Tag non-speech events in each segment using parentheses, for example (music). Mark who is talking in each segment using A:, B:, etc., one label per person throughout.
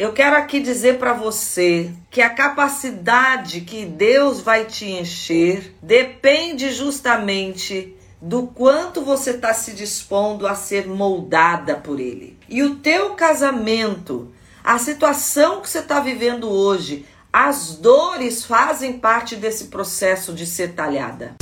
A: Eu quero aqui dizer para você que a capacidade que Deus vai te encher depende justamente do quanto você está se dispondo a ser moldada por Ele. E o teu casamento, a situação que você está vivendo hoje, as dores fazem parte desse processo de ser talhada.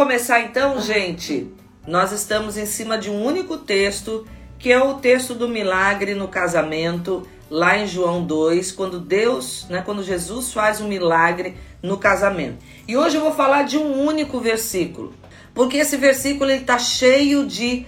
A: Começar então, gente? Nós estamos em cima de um único texto, que é o texto do milagre no casamento, lá em João 2, quando Deus, né, quando Jesus faz um milagre no casamento. E hoje eu vou falar de um único versículo, porque esse versículo está cheio de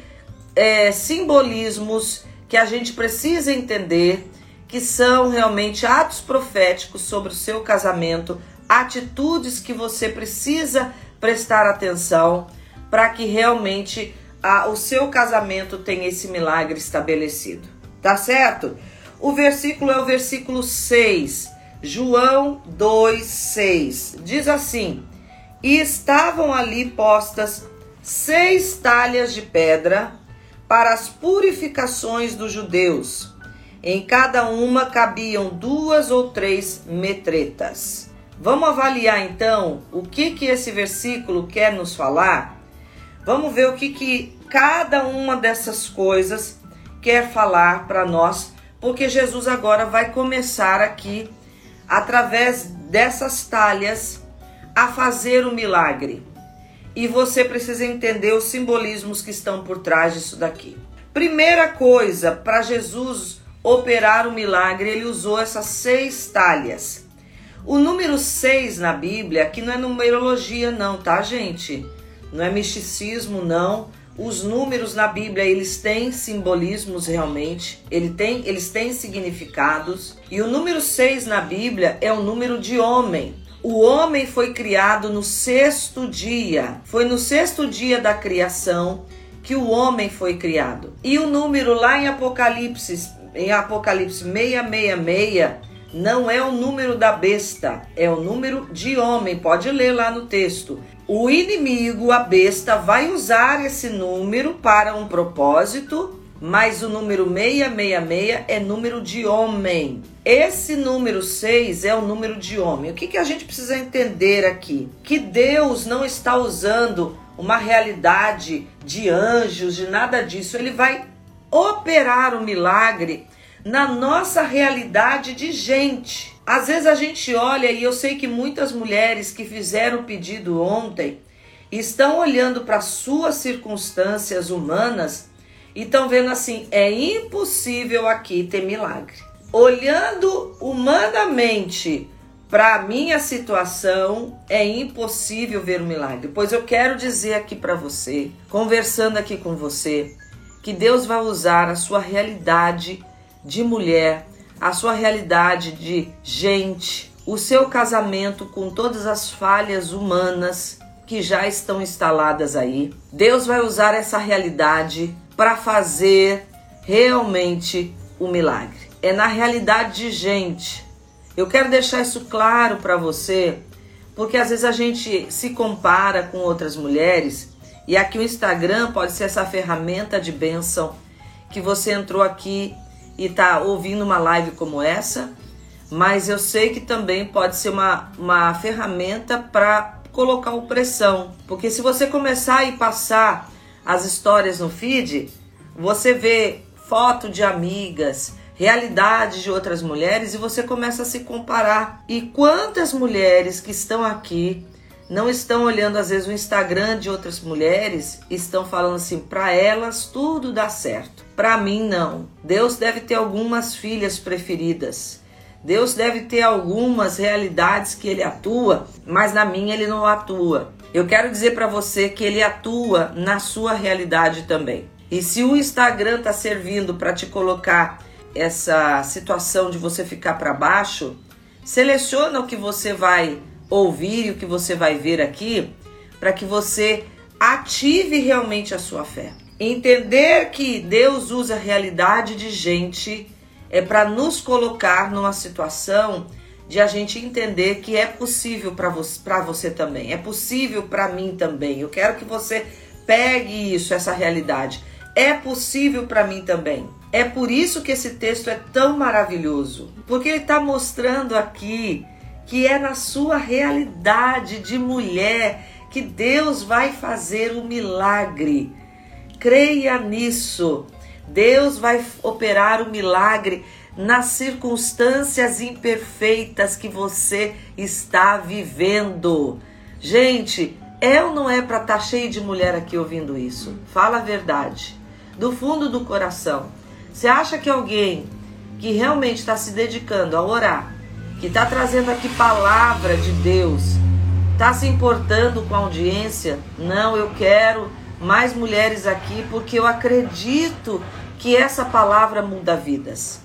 A: é, simbolismos que a gente precisa entender, que são realmente atos proféticos sobre o seu casamento, atitudes que você precisa prestar atenção para que realmente a, o seu casamento tenha esse milagre estabelecido. Tá certo? O versículo é o versículo 6, João 2, 6. Diz assim: E estavam ali postas seis talhas de pedra para as purificações dos judeus. Em cada uma cabiam duas ou três metretas. Vamos avaliar então o que, que esse versículo quer nos falar? Vamos ver o que, que cada uma dessas coisas quer falar para nós, porque Jesus agora vai começar aqui, através dessas talhas, a fazer o milagre. E você precisa entender os simbolismos que estão por trás disso daqui. Primeira coisa, para Jesus operar o milagre, ele usou essas seis talhas. O número 6 na Bíblia, aqui não é numerologia não, tá, gente? Não é misticismo não. Os números na Bíblia, eles têm simbolismos realmente, ele tem, eles têm significados. E o número 6 na Bíblia é o número de homem. O homem foi criado no sexto dia. Foi no sexto dia da criação que o homem foi criado. E o número lá em Apocalipse, em Apocalipse 666, não é o número da besta, é o número de homem. Pode ler lá no texto. O inimigo, a besta, vai usar esse número para um propósito, mas o número 666 é número de homem. Esse número 6 é o número de homem. O que, que a gente precisa entender aqui? Que Deus não está usando uma realidade de anjos, de nada disso. Ele vai operar o milagre na nossa realidade de gente. Às vezes a gente olha e eu sei que muitas mulheres que fizeram o pedido ontem estão olhando para suas circunstâncias humanas e estão vendo assim: é impossível aqui ter milagre. Olhando humanamente para a minha situação, é impossível ver o um milagre. Pois eu quero dizer aqui para você, conversando aqui com você, que Deus vai usar a sua realidade de mulher, a sua realidade de gente, o seu casamento com todas as falhas humanas que já estão instaladas aí. Deus vai usar essa realidade para fazer realmente o milagre. É na realidade de gente. Eu quero deixar isso claro para você, porque às vezes a gente se compara com outras mulheres e aqui o Instagram pode ser essa ferramenta de bênção que você entrou aqui e tá ouvindo uma live como essa, mas eu sei que também pode ser uma, uma ferramenta para colocar opressão, porque se você começar a passar as histórias no feed, você vê foto de amigas, realidade de outras mulheres e você começa a se comparar. E quantas mulheres que estão aqui não estão olhando às vezes o Instagram de outras mulheres, estão falando assim, para elas tudo dá certo. Para mim não. Deus deve ter algumas filhas preferidas. Deus deve ter algumas realidades que ele atua, mas na minha ele não atua. Eu quero dizer para você que ele atua na sua realidade também. E se o Instagram está servindo para te colocar essa situação de você ficar para baixo, seleciona o que você vai ouvir e o que você vai ver aqui, para que você ative realmente a sua fé. Entender que Deus usa a realidade de gente é para nos colocar numa situação de a gente entender que é possível para você, você também, é possível para mim também. Eu quero que você pegue isso, essa realidade. É possível para mim também. É por isso que esse texto é tão maravilhoso, porque ele está mostrando aqui que é na sua realidade de mulher que Deus vai fazer o um milagre. Creia nisso. Deus vai operar o um milagre nas circunstâncias imperfeitas que você está vivendo. Gente, é ou não é para estar tá cheio de mulher aqui ouvindo isso? Fala a verdade. Do fundo do coração. Você acha que alguém que realmente está se dedicando a orar, que está trazendo aqui palavra de Deus, está se importando com a audiência? Não, eu quero mais mulheres aqui porque eu acredito que essa palavra muda vidas.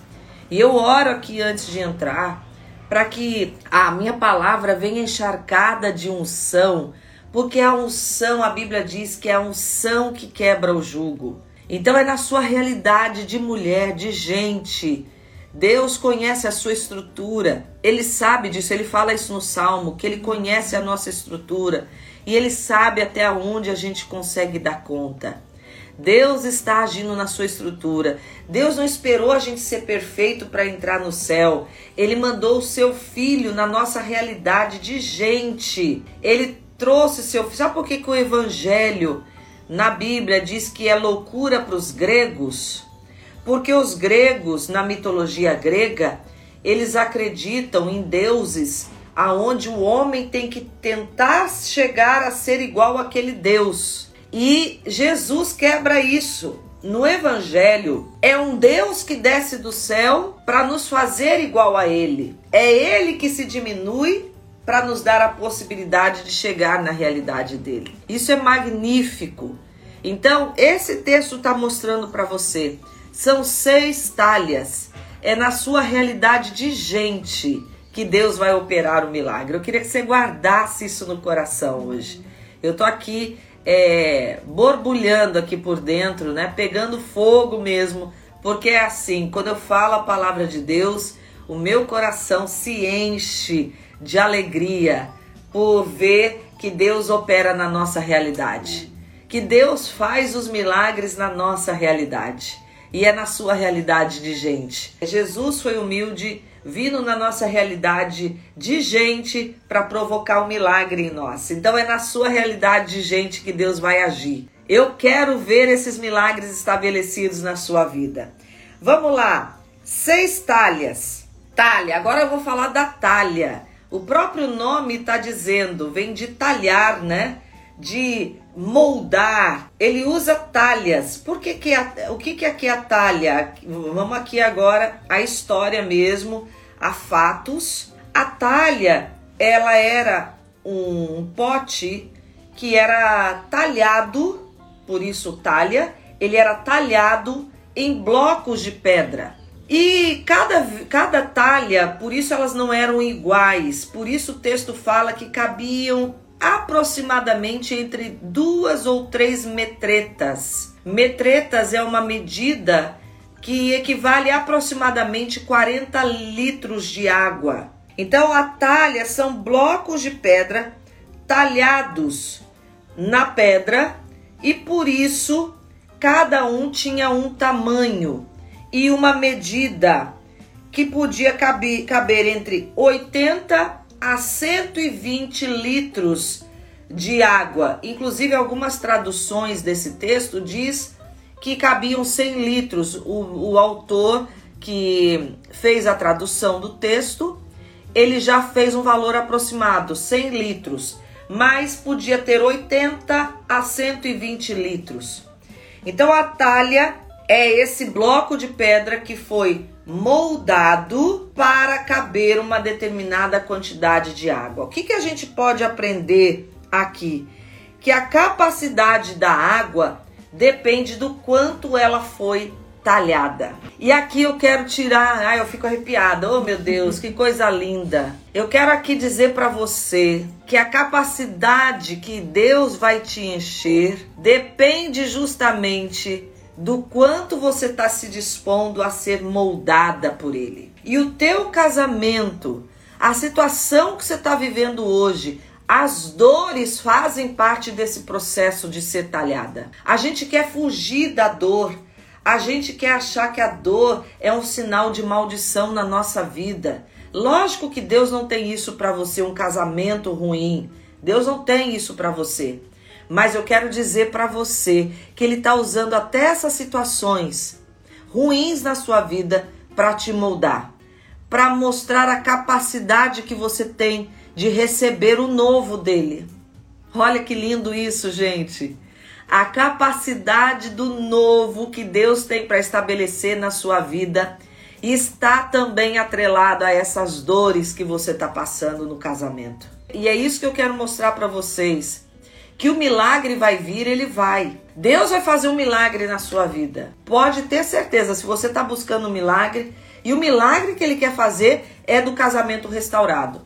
A: E eu oro aqui antes de entrar para que a minha palavra venha encharcada de unção, porque a unção, a Bíblia diz que é a unção que quebra o jugo. Então é na sua realidade de mulher, de gente. Deus conhece a sua estrutura. Ele sabe disso, ele fala isso no salmo, que ele conhece a nossa estrutura e ele sabe até onde a gente consegue dar conta. Deus está agindo na sua estrutura. Deus não esperou a gente ser perfeito para entrar no céu. Ele mandou o seu filho na nossa realidade de gente. Ele trouxe seu filho. Sabe por que, que o evangelho na Bíblia diz que é loucura para os gregos? Porque os gregos, na mitologia grega, eles acreditam em deuses aonde o homem tem que tentar chegar a ser igual àquele Deus. E Jesus quebra isso. No Evangelho, é um Deus que desce do céu para nos fazer igual a Ele. É Ele que se diminui para nos dar a possibilidade de chegar na realidade dele. Isso é magnífico. Então, esse texto está mostrando para você: são seis talhas. É na sua realidade de gente que Deus vai operar o milagre. Eu queria que você guardasse isso no coração hoje. Eu tô aqui é, borbulhando aqui por dentro, né? Pegando fogo mesmo, porque é assim, quando eu falo a palavra de Deus, o meu coração se enche de alegria por ver que Deus opera na nossa realidade, que Deus faz os milagres na nossa realidade e é na sua realidade de gente. Jesus foi humilde, vindo na nossa realidade de gente para provocar um milagre em nós. Então é na sua realidade de gente que Deus vai agir. Eu quero ver esses milagres estabelecidos na sua vida. Vamos lá. Seis talhas. Talha. Agora eu vou falar da talha. O próprio nome está dizendo, vem de talhar, né? De moldar. Ele usa talhas. Por que que a, o que que aqui é a talha? Vamos aqui agora a história mesmo a fatos. A talha, ela era um pote que era talhado, por isso talha, ele era talhado em blocos de pedra. E cada, cada talha, por isso elas não eram iguais, por isso o texto fala que cabiam aproximadamente entre duas ou três metretas. Metretas é uma medida que equivale a aproximadamente 40 litros de água. Então, a talha são blocos de pedra talhados na pedra e por isso cada um tinha um tamanho e uma medida que podia caber, caber entre 80 a 120 litros de água. Inclusive, algumas traduções desse texto diz que cabiam 100 litros. O, o autor que fez a tradução do texto, ele já fez um valor aproximado, 100 litros, mas podia ter 80 a 120 litros. Então a talha é esse bloco de pedra que foi moldado para caber uma determinada quantidade de água. O que, que a gente pode aprender aqui? Que a capacidade da água depende do quanto ela foi talhada. E aqui eu quero tirar, ai, eu fico arrepiada. Oh, meu Deus, que coisa linda. Eu quero aqui dizer para você que a capacidade que Deus vai te encher depende justamente do quanto você está se dispondo a ser moldada por Ele. E o teu casamento, a situação que você está vivendo hoje, as dores fazem parte desse processo de ser talhada. A gente quer fugir da dor. A gente quer achar que a dor é um sinal de maldição na nossa vida. Lógico que Deus não tem isso para você, um casamento ruim. Deus não tem isso para você. Mas eu quero dizer para você que Ele está usando até essas situações ruins na sua vida para te moldar, para mostrar a capacidade que você tem de receber o novo dele. Olha que lindo isso, gente. A capacidade do novo que Deus tem para estabelecer na sua vida está também atrelado a essas dores que você está passando no casamento. E é isso que eu quero mostrar para vocês. Que o milagre vai vir, ele vai. Deus vai fazer um milagre na sua vida. Pode ter certeza, se você está buscando um milagre, e o milagre que ele quer fazer é do casamento restaurado.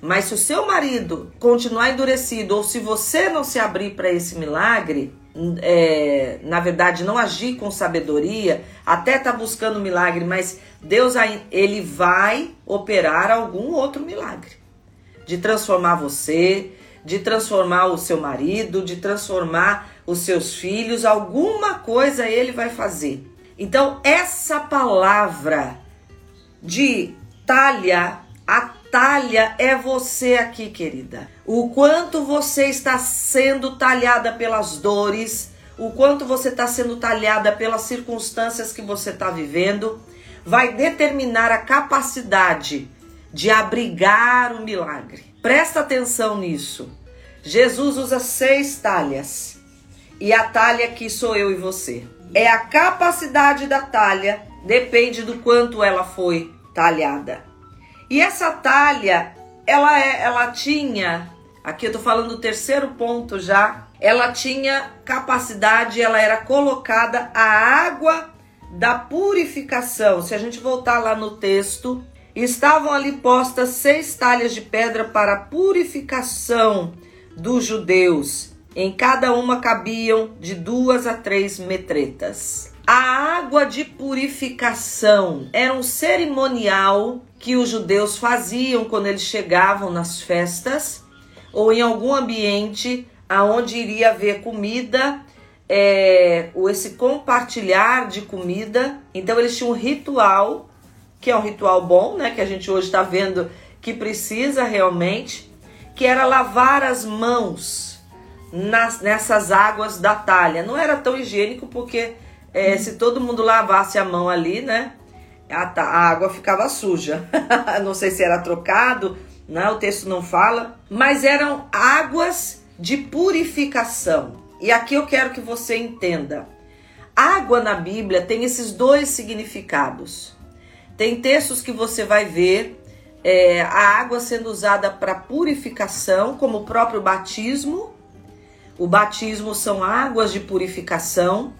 A: Mas se o seu marido continuar endurecido ou se você não se abrir para esse milagre, é, na verdade não agir com sabedoria, até tá buscando milagre, mas Deus ele vai operar algum outro milagre de transformar você, de transformar o seu marido, de transformar os seus filhos, alguma coisa ele vai fazer. Então essa palavra de talha a talha é você aqui, querida. O quanto você está sendo talhada pelas dores, o quanto você está sendo talhada pelas circunstâncias que você está vivendo, vai determinar a capacidade de abrigar o milagre. Presta atenção nisso. Jesus usa seis talhas e a talha aqui sou eu e você. É a capacidade da talha, depende do quanto ela foi talhada. E essa talha, ela, é, ela tinha, aqui eu tô falando do terceiro ponto já, ela tinha capacidade, ela era colocada a água da purificação. Se a gente voltar lá no texto, estavam ali postas seis talhas de pedra para a purificação dos judeus. Em cada uma cabiam de duas a três metretas. A água de purificação era um cerimonial que os judeus faziam quando eles chegavam nas festas ou em algum ambiente aonde iria haver comida, é, ou esse compartilhar de comida. Então eles tinham um ritual, que é um ritual bom, né? Que a gente hoje está vendo que precisa realmente, que era lavar as mãos nas, nessas águas da talha. Não era tão higiênico porque é, se todo mundo lavasse a mão ali, né? A, a água ficava suja. (laughs) não sei se era trocado, né? o texto não fala, mas eram águas de purificação. E aqui eu quero que você entenda. Água na Bíblia tem esses dois significados. Tem textos que você vai ver é, a água sendo usada para purificação, como o próprio batismo. O batismo são águas de purificação,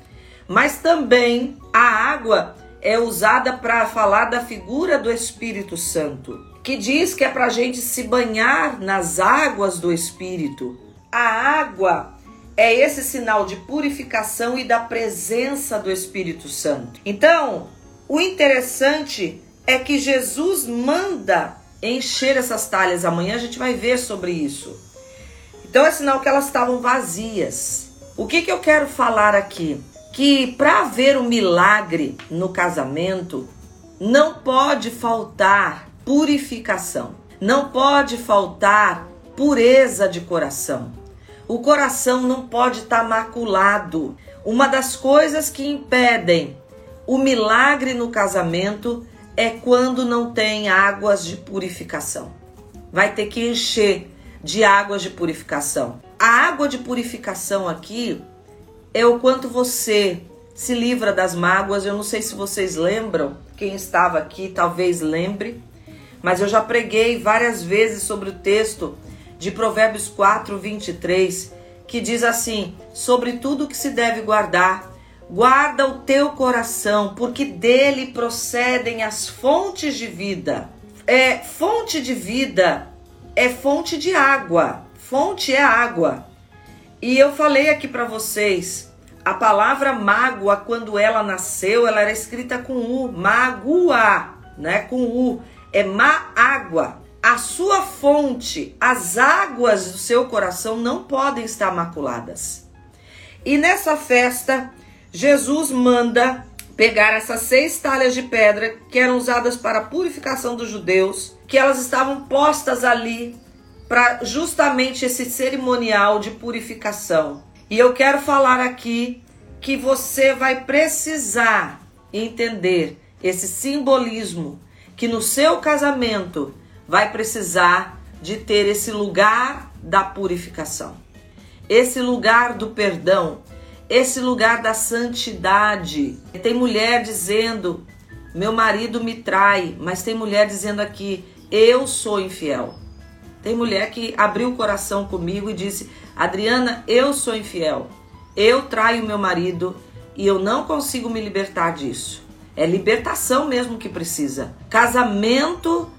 A: mas também a água é usada para falar da figura do Espírito Santo, que diz que é para a gente se banhar nas águas do Espírito. A água é esse sinal de purificação e da presença do Espírito Santo. Então, o interessante é que Jesus manda encher essas talhas. Amanhã a gente vai ver sobre isso. Então é sinal que elas estavam vazias. O que, que eu quero falar aqui? que para haver um milagre no casamento, não pode faltar purificação, não pode faltar pureza de coração. O coração não pode estar tá maculado. Uma das coisas que impedem o milagre no casamento é quando não tem águas de purificação. Vai ter que encher de águas de purificação. A água de purificação aqui é o quanto você se livra das mágoas. Eu não sei se vocês lembram, quem estava aqui talvez lembre, mas eu já preguei várias vezes sobre o texto de Provérbios 4, 23, que diz assim: Sobre tudo que se deve guardar, guarda o teu coração, porque dele procedem as fontes de vida. É fonte de vida, é fonte de água. Fonte é água. E eu falei aqui para vocês a palavra mágoa, quando ela nasceu, ela era escrita com U, mágoa, né? Com U, é má água. A sua fonte, as águas do seu coração não podem estar maculadas. E nessa festa, Jesus manda pegar essas seis talhas de pedra que eram usadas para a purificação dos judeus, que elas estavam postas ali para justamente esse cerimonial de purificação. E eu quero falar aqui que você vai precisar entender esse simbolismo que no seu casamento vai precisar de ter esse lugar da purificação, esse lugar do perdão, esse lugar da santidade. Tem mulher dizendo: meu marido me trai, mas tem mulher dizendo aqui: eu sou infiel. Tem mulher que abriu o coração comigo e disse: Adriana, eu sou infiel. Eu traio meu marido e eu não consigo me libertar disso. É libertação mesmo que precisa. Casamento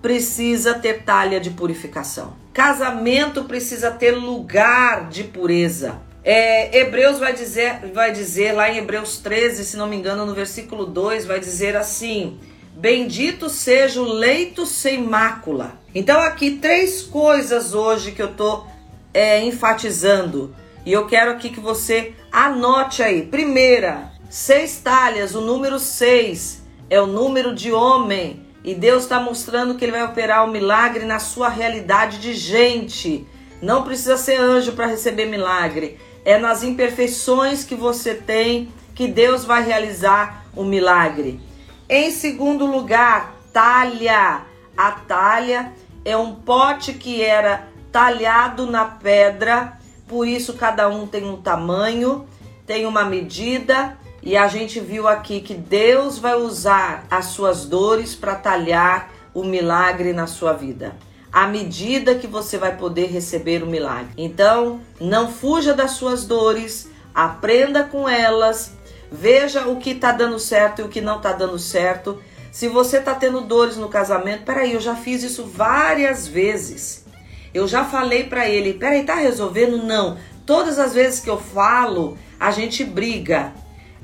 A: precisa ter talha de purificação. Casamento precisa ter lugar de pureza. É, Hebreus vai dizer, vai dizer lá em Hebreus 13, se não me engano, no versículo 2, vai dizer assim: Bendito seja o leito sem mácula. Então, aqui três coisas hoje que eu tô é, enfatizando. E eu quero aqui que você anote aí. Primeira, seis talhas, o número seis é o número de homem e Deus está mostrando que Ele vai operar o um milagre na sua realidade de gente. Não precisa ser anjo para receber milagre. É nas imperfeições que você tem que Deus vai realizar o um milagre. Em segundo lugar, talha. A talha é um pote que era talhado na pedra, por isso cada um tem um tamanho, tem uma medida e a gente viu aqui que Deus vai usar as suas dores para talhar o milagre na sua vida. À medida que você vai poder receber o milagre. Então, não fuja das suas dores, aprenda com elas, veja o que está dando certo e o que não está dando certo. Se você está tendo dores no casamento, peraí, eu já fiz isso várias vezes. Eu já falei para ele, peraí, tá resolvendo? Não. Todas as vezes que eu falo, a gente briga.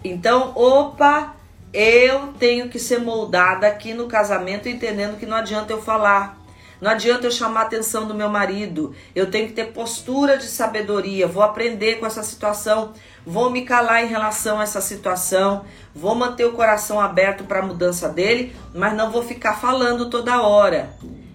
A: Então, opa, eu tenho que ser moldada aqui no casamento, entendendo que não adianta eu falar. Não adianta eu chamar a atenção do meu marido. Eu tenho que ter postura de sabedoria. Vou aprender com essa situação. Vou me calar em relação a essa situação. Vou manter o coração aberto para a mudança dele, mas não vou ficar falando toda hora.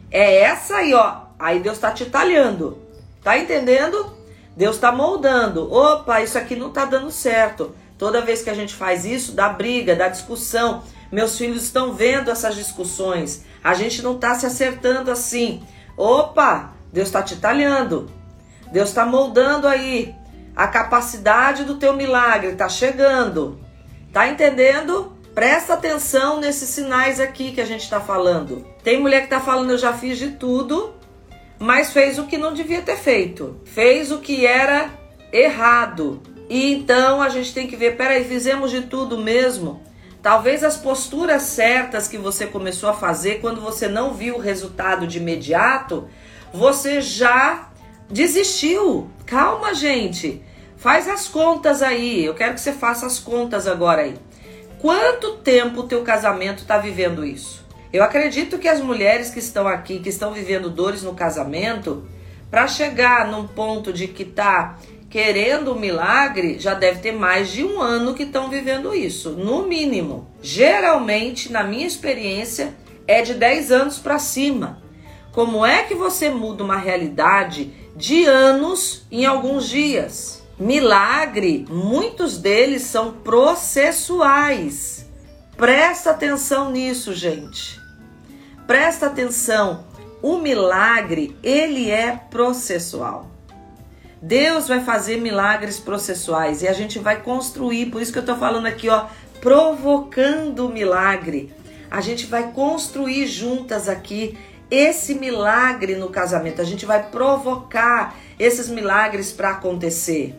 A: É essa aí, ó. Aí Deus está te talhando. Tá entendendo? Deus está moldando. Opa, isso aqui não está dando certo. Toda vez que a gente faz isso, dá briga, dá discussão. Meus filhos estão vendo essas discussões. A gente não está se acertando assim. Opa, Deus está te talhando. Deus está moldando aí. A capacidade do teu milagre está chegando. Tá entendendo? Presta atenção nesses sinais aqui que a gente está falando. Tem mulher que está falando, eu já fiz de tudo, mas fez o que não devia ter feito. Fez o que era errado. E então a gente tem que ver, peraí, fizemos de tudo mesmo. Talvez as posturas certas que você começou a fazer quando você não viu o resultado de imediato, você já desistiu. Calma, gente. Faz as contas aí. Eu quero que você faça as contas agora aí. Quanto tempo o teu casamento está vivendo isso? Eu acredito que as mulheres que estão aqui, que estão vivendo dores no casamento, para chegar num ponto de que tá querendo o milagre, já deve ter mais de um ano que estão vivendo isso, no mínimo. Geralmente, na minha experiência, é de 10 anos para cima. Como é que você muda uma realidade de anos em alguns dias? Milagre, muitos deles são processuais. Presta atenção nisso, gente. Presta atenção. O milagre, ele é processual. Deus vai fazer milagres processuais e a gente vai construir, por isso que eu tô falando aqui, ó, provocando milagre. A gente vai construir juntas aqui esse milagre no casamento. A gente vai provocar esses milagres para acontecer.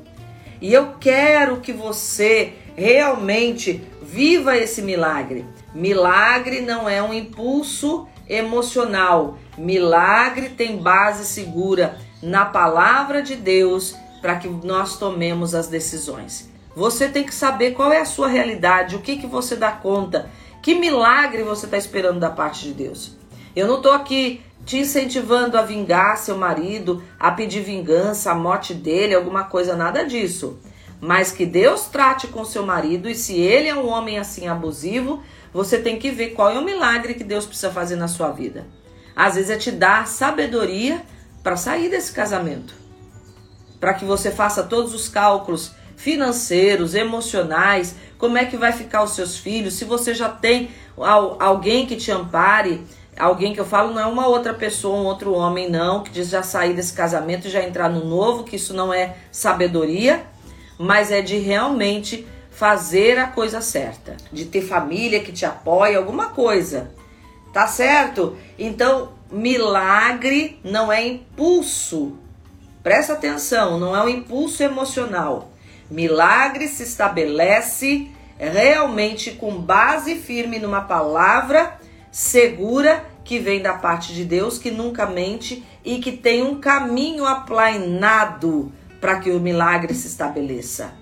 A: E eu quero que você realmente viva esse milagre. Milagre não é um impulso emocional. Milagre tem base segura na palavra de Deus para que nós tomemos as decisões. Você tem que saber qual é a sua realidade, o que, que você dá conta, que milagre você está esperando da parte de Deus. Eu não estou aqui te incentivando a vingar seu marido, a pedir vingança, a morte dele, alguma coisa, nada disso. Mas que Deus trate com seu marido e se ele é um homem assim abusivo, você tem que ver qual é o milagre que Deus precisa fazer na sua vida. Às vezes é te dar sabedoria para sair desse casamento. Para que você faça todos os cálculos financeiros, emocionais, como é que vai ficar os seus filhos, se você já tem alguém que te ampare, alguém que eu falo não é uma outra pessoa, um outro homem não, que diz já sair desse casamento e já entrar no novo, que isso não é sabedoria, mas é de realmente fazer a coisa certa, de ter família que te apoia, alguma coisa. Tá certo? Então, milagre não é impulso. Presta atenção, não é um impulso emocional. Milagre se estabelece realmente com base firme numa palavra segura que vem da parte de Deus, que nunca mente e que tem um caminho aplainado para que o milagre se estabeleça.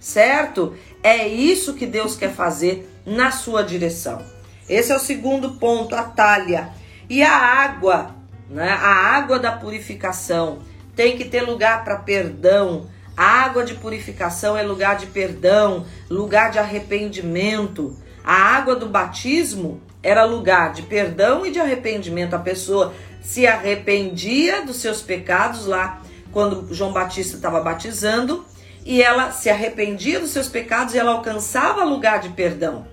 A: Certo? É isso que Deus quer fazer na sua direção. Esse é o segundo ponto, a talha. E a água, né? A água da purificação tem que ter lugar para perdão, a água de purificação é lugar de perdão, lugar de arrependimento. A água do batismo era lugar de perdão e de arrependimento. A pessoa se arrependia dos seus pecados lá quando João Batista estava batizando e ela se arrependia dos seus pecados e ela alcançava lugar de perdão.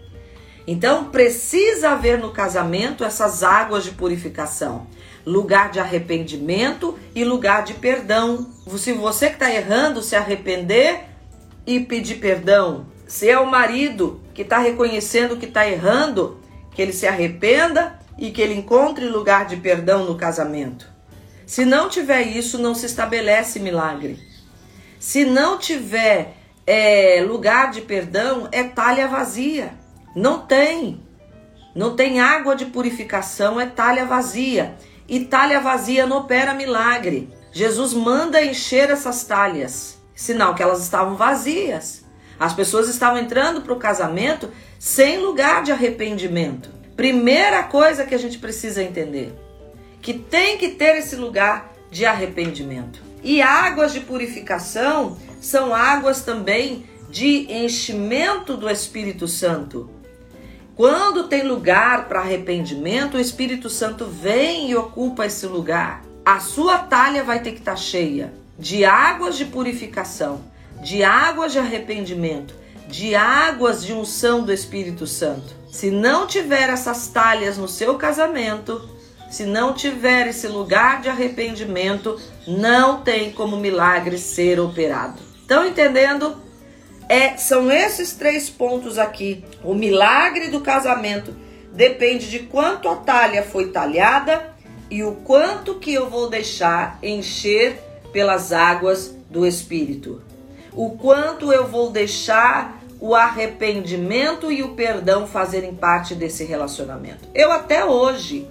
A: Então precisa haver no casamento essas águas de purificação lugar de arrependimento e lugar de perdão. Se você que está errando, se arrepender e pedir perdão. Se é o marido que está reconhecendo que está errando, que ele se arrependa e que ele encontre lugar de perdão no casamento. Se não tiver isso, não se estabelece milagre. Se não tiver é, lugar de perdão, é talha vazia. Não tem. Não tem água de purificação, é talha vazia. E talha vazia não opera milagre. Jesus manda encher essas talhas, sinal que elas estavam vazias. As pessoas estavam entrando para o casamento sem lugar de arrependimento. Primeira coisa que a gente precisa entender: que tem que ter esse lugar de arrependimento. E águas de purificação são águas também de enchimento do Espírito Santo. Quando tem lugar para arrependimento, o Espírito Santo vem e ocupa esse lugar. A sua talha vai ter que estar tá cheia de águas de purificação, de águas de arrependimento, de águas de unção do Espírito Santo. Se não tiver essas talhas no seu casamento, se não tiver esse lugar de arrependimento, não tem como milagre ser operado. Estão entendendo? É, são esses três pontos aqui. O milagre do casamento depende de quanto a talha foi talhada e o quanto que eu vou deixar encher pelas águas do Espírito. O quanto eu vou deixar o arrependimento e o perdão fazerem parte desse relacionamento. Eu até hoje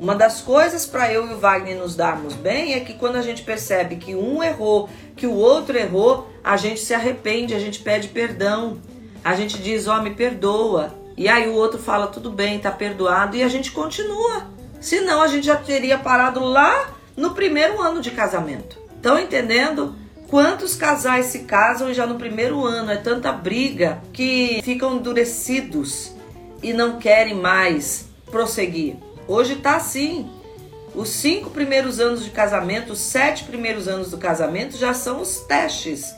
A: uma das coisas para eu e o Wagner nos darmos bem é que quando a gente percebe que um errou, que o outro errou, a gente se arrepende, a gente pede perdão. A gente diz, ó, oh, me perdoa. E aí o outro fala, tudo bem, tá perdoado, e a gente continua. Senão a gente já teria parado lá no primeiro ano de casamento. Estão entendendo? Quantos casais se casam já no primeiro ano? É tanta briga que ficam endurecidos e não querem mais prosseguir. Hoje tá assim. Os cinco primeiros anos de casamento, os sete primeiros anos do casamento já são os testes.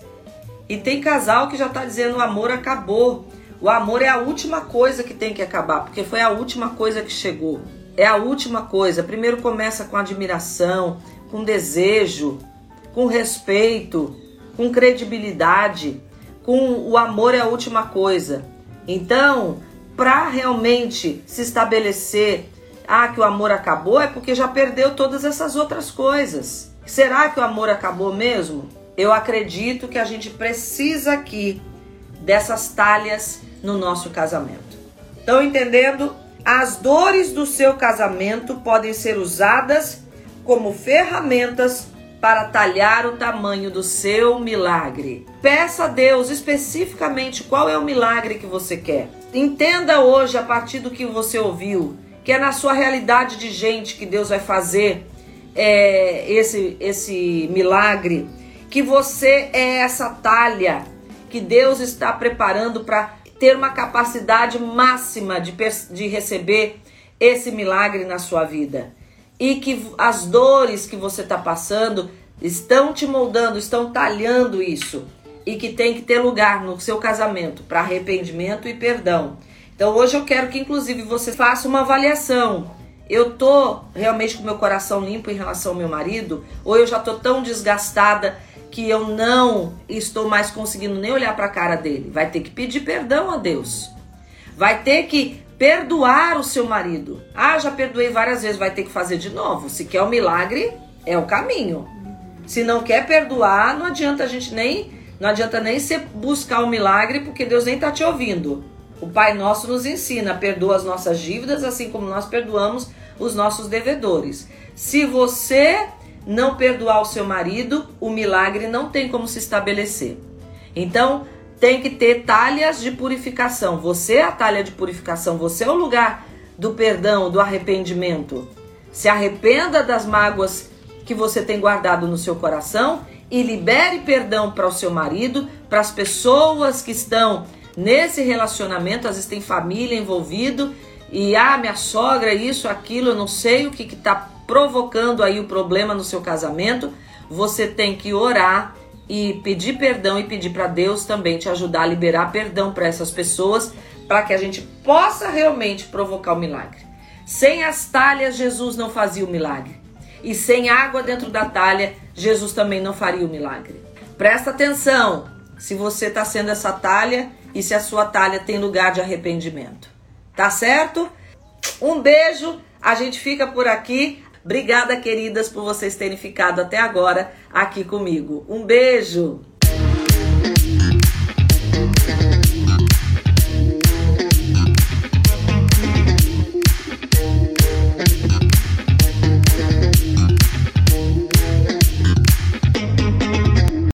A: E tem casal que já tá dizendo o amor acabou. O amor é a última coisa que tem que acabar, porque foi a última coisa que chegou. É a última coisa. Primeiro começa com admiração, com desejo, com respeito, com credibilidade, com o amor é a última coisa. Então, para realmente se estabelecer ah, que o amor acabou, é porque já perdeu todas essas outras coisas. Será que o amor acabou mesmo? Eu acredito que a gente precisa aqui dessas talhas no nosso casamento. Estão entendendo? As dores do seu casamento podem ser usadas como ferramentas para talhar o tamanho do seu milagre. Peça a Deus especificamente qual é o milagre que você quer. Entenda hoje, a partir do que você ouviu, que é na sua realidade de gente que Deus vai fazer é, esse, esse milagre, que você é essa talha que Deus está preparando para ter uma capacidade máxima de, de receber esse milagre na sua vida e que as dores que você está passando estão te moldando, estão talhando isso e que tem que ter lugar no seu casamento para arrependimento e perdão. Então hoje eu quero que inclusive você faça uma avaliação. Eu tô realmente com meu coração limpo em relação ao meu marido ou eu já tô tão desgastada que eu não estou mais conseguindo nem olhar para a cara dele? Vai ter que pedir perdão a Deus. Vai ter que perdoar o seu marido. Ah, já perdoei várias vezes, vai ter que fazer de novo. Se quer o um milagre, é o caminho. Se não quer perdoar, não adianta a gente nem, não adianta nem você buscar o um milagre, porque Deus nem tá te ouvindo. O Pai Nosso nos ensina, perdoa as nossas dívidas, assim como nós perdoamos os nossos devedores. Se você não perdoar o seu marido, o milagre não tem como se estabelecer. Então, tem que ter talhas de purificação. Você é a talha de purificação, você é o lugar do perdão, do arrependimento. Se arrependa das mágoas que você tem guardado no seu coração e libere perdão para o seu marido, para as pessoas que estão nesse relacionamento, às vezes tem família envolvido e ah, minha sogra, isso, aquilo, eu não sei o que está provocando aí o problema no seu casamento. Você tem que orar e pedir perdão e pedir para Deus também te ajudar a liberar perdão para essas pessoas, para que a gente possa realmente provocar o milagre. Sem as talhas, Jesus não fazia o milagre. E sem água dentro da talha, Jesus também não faria o milagre. Presta atenção se você está sendo essa talha e se a sua talha tem lugar de arrependimento. Tá certo? Um beijo, a gente fica por aqui. Obrigada, queridas, por vocês terem ficado até agora aqui comigo. Um beijo!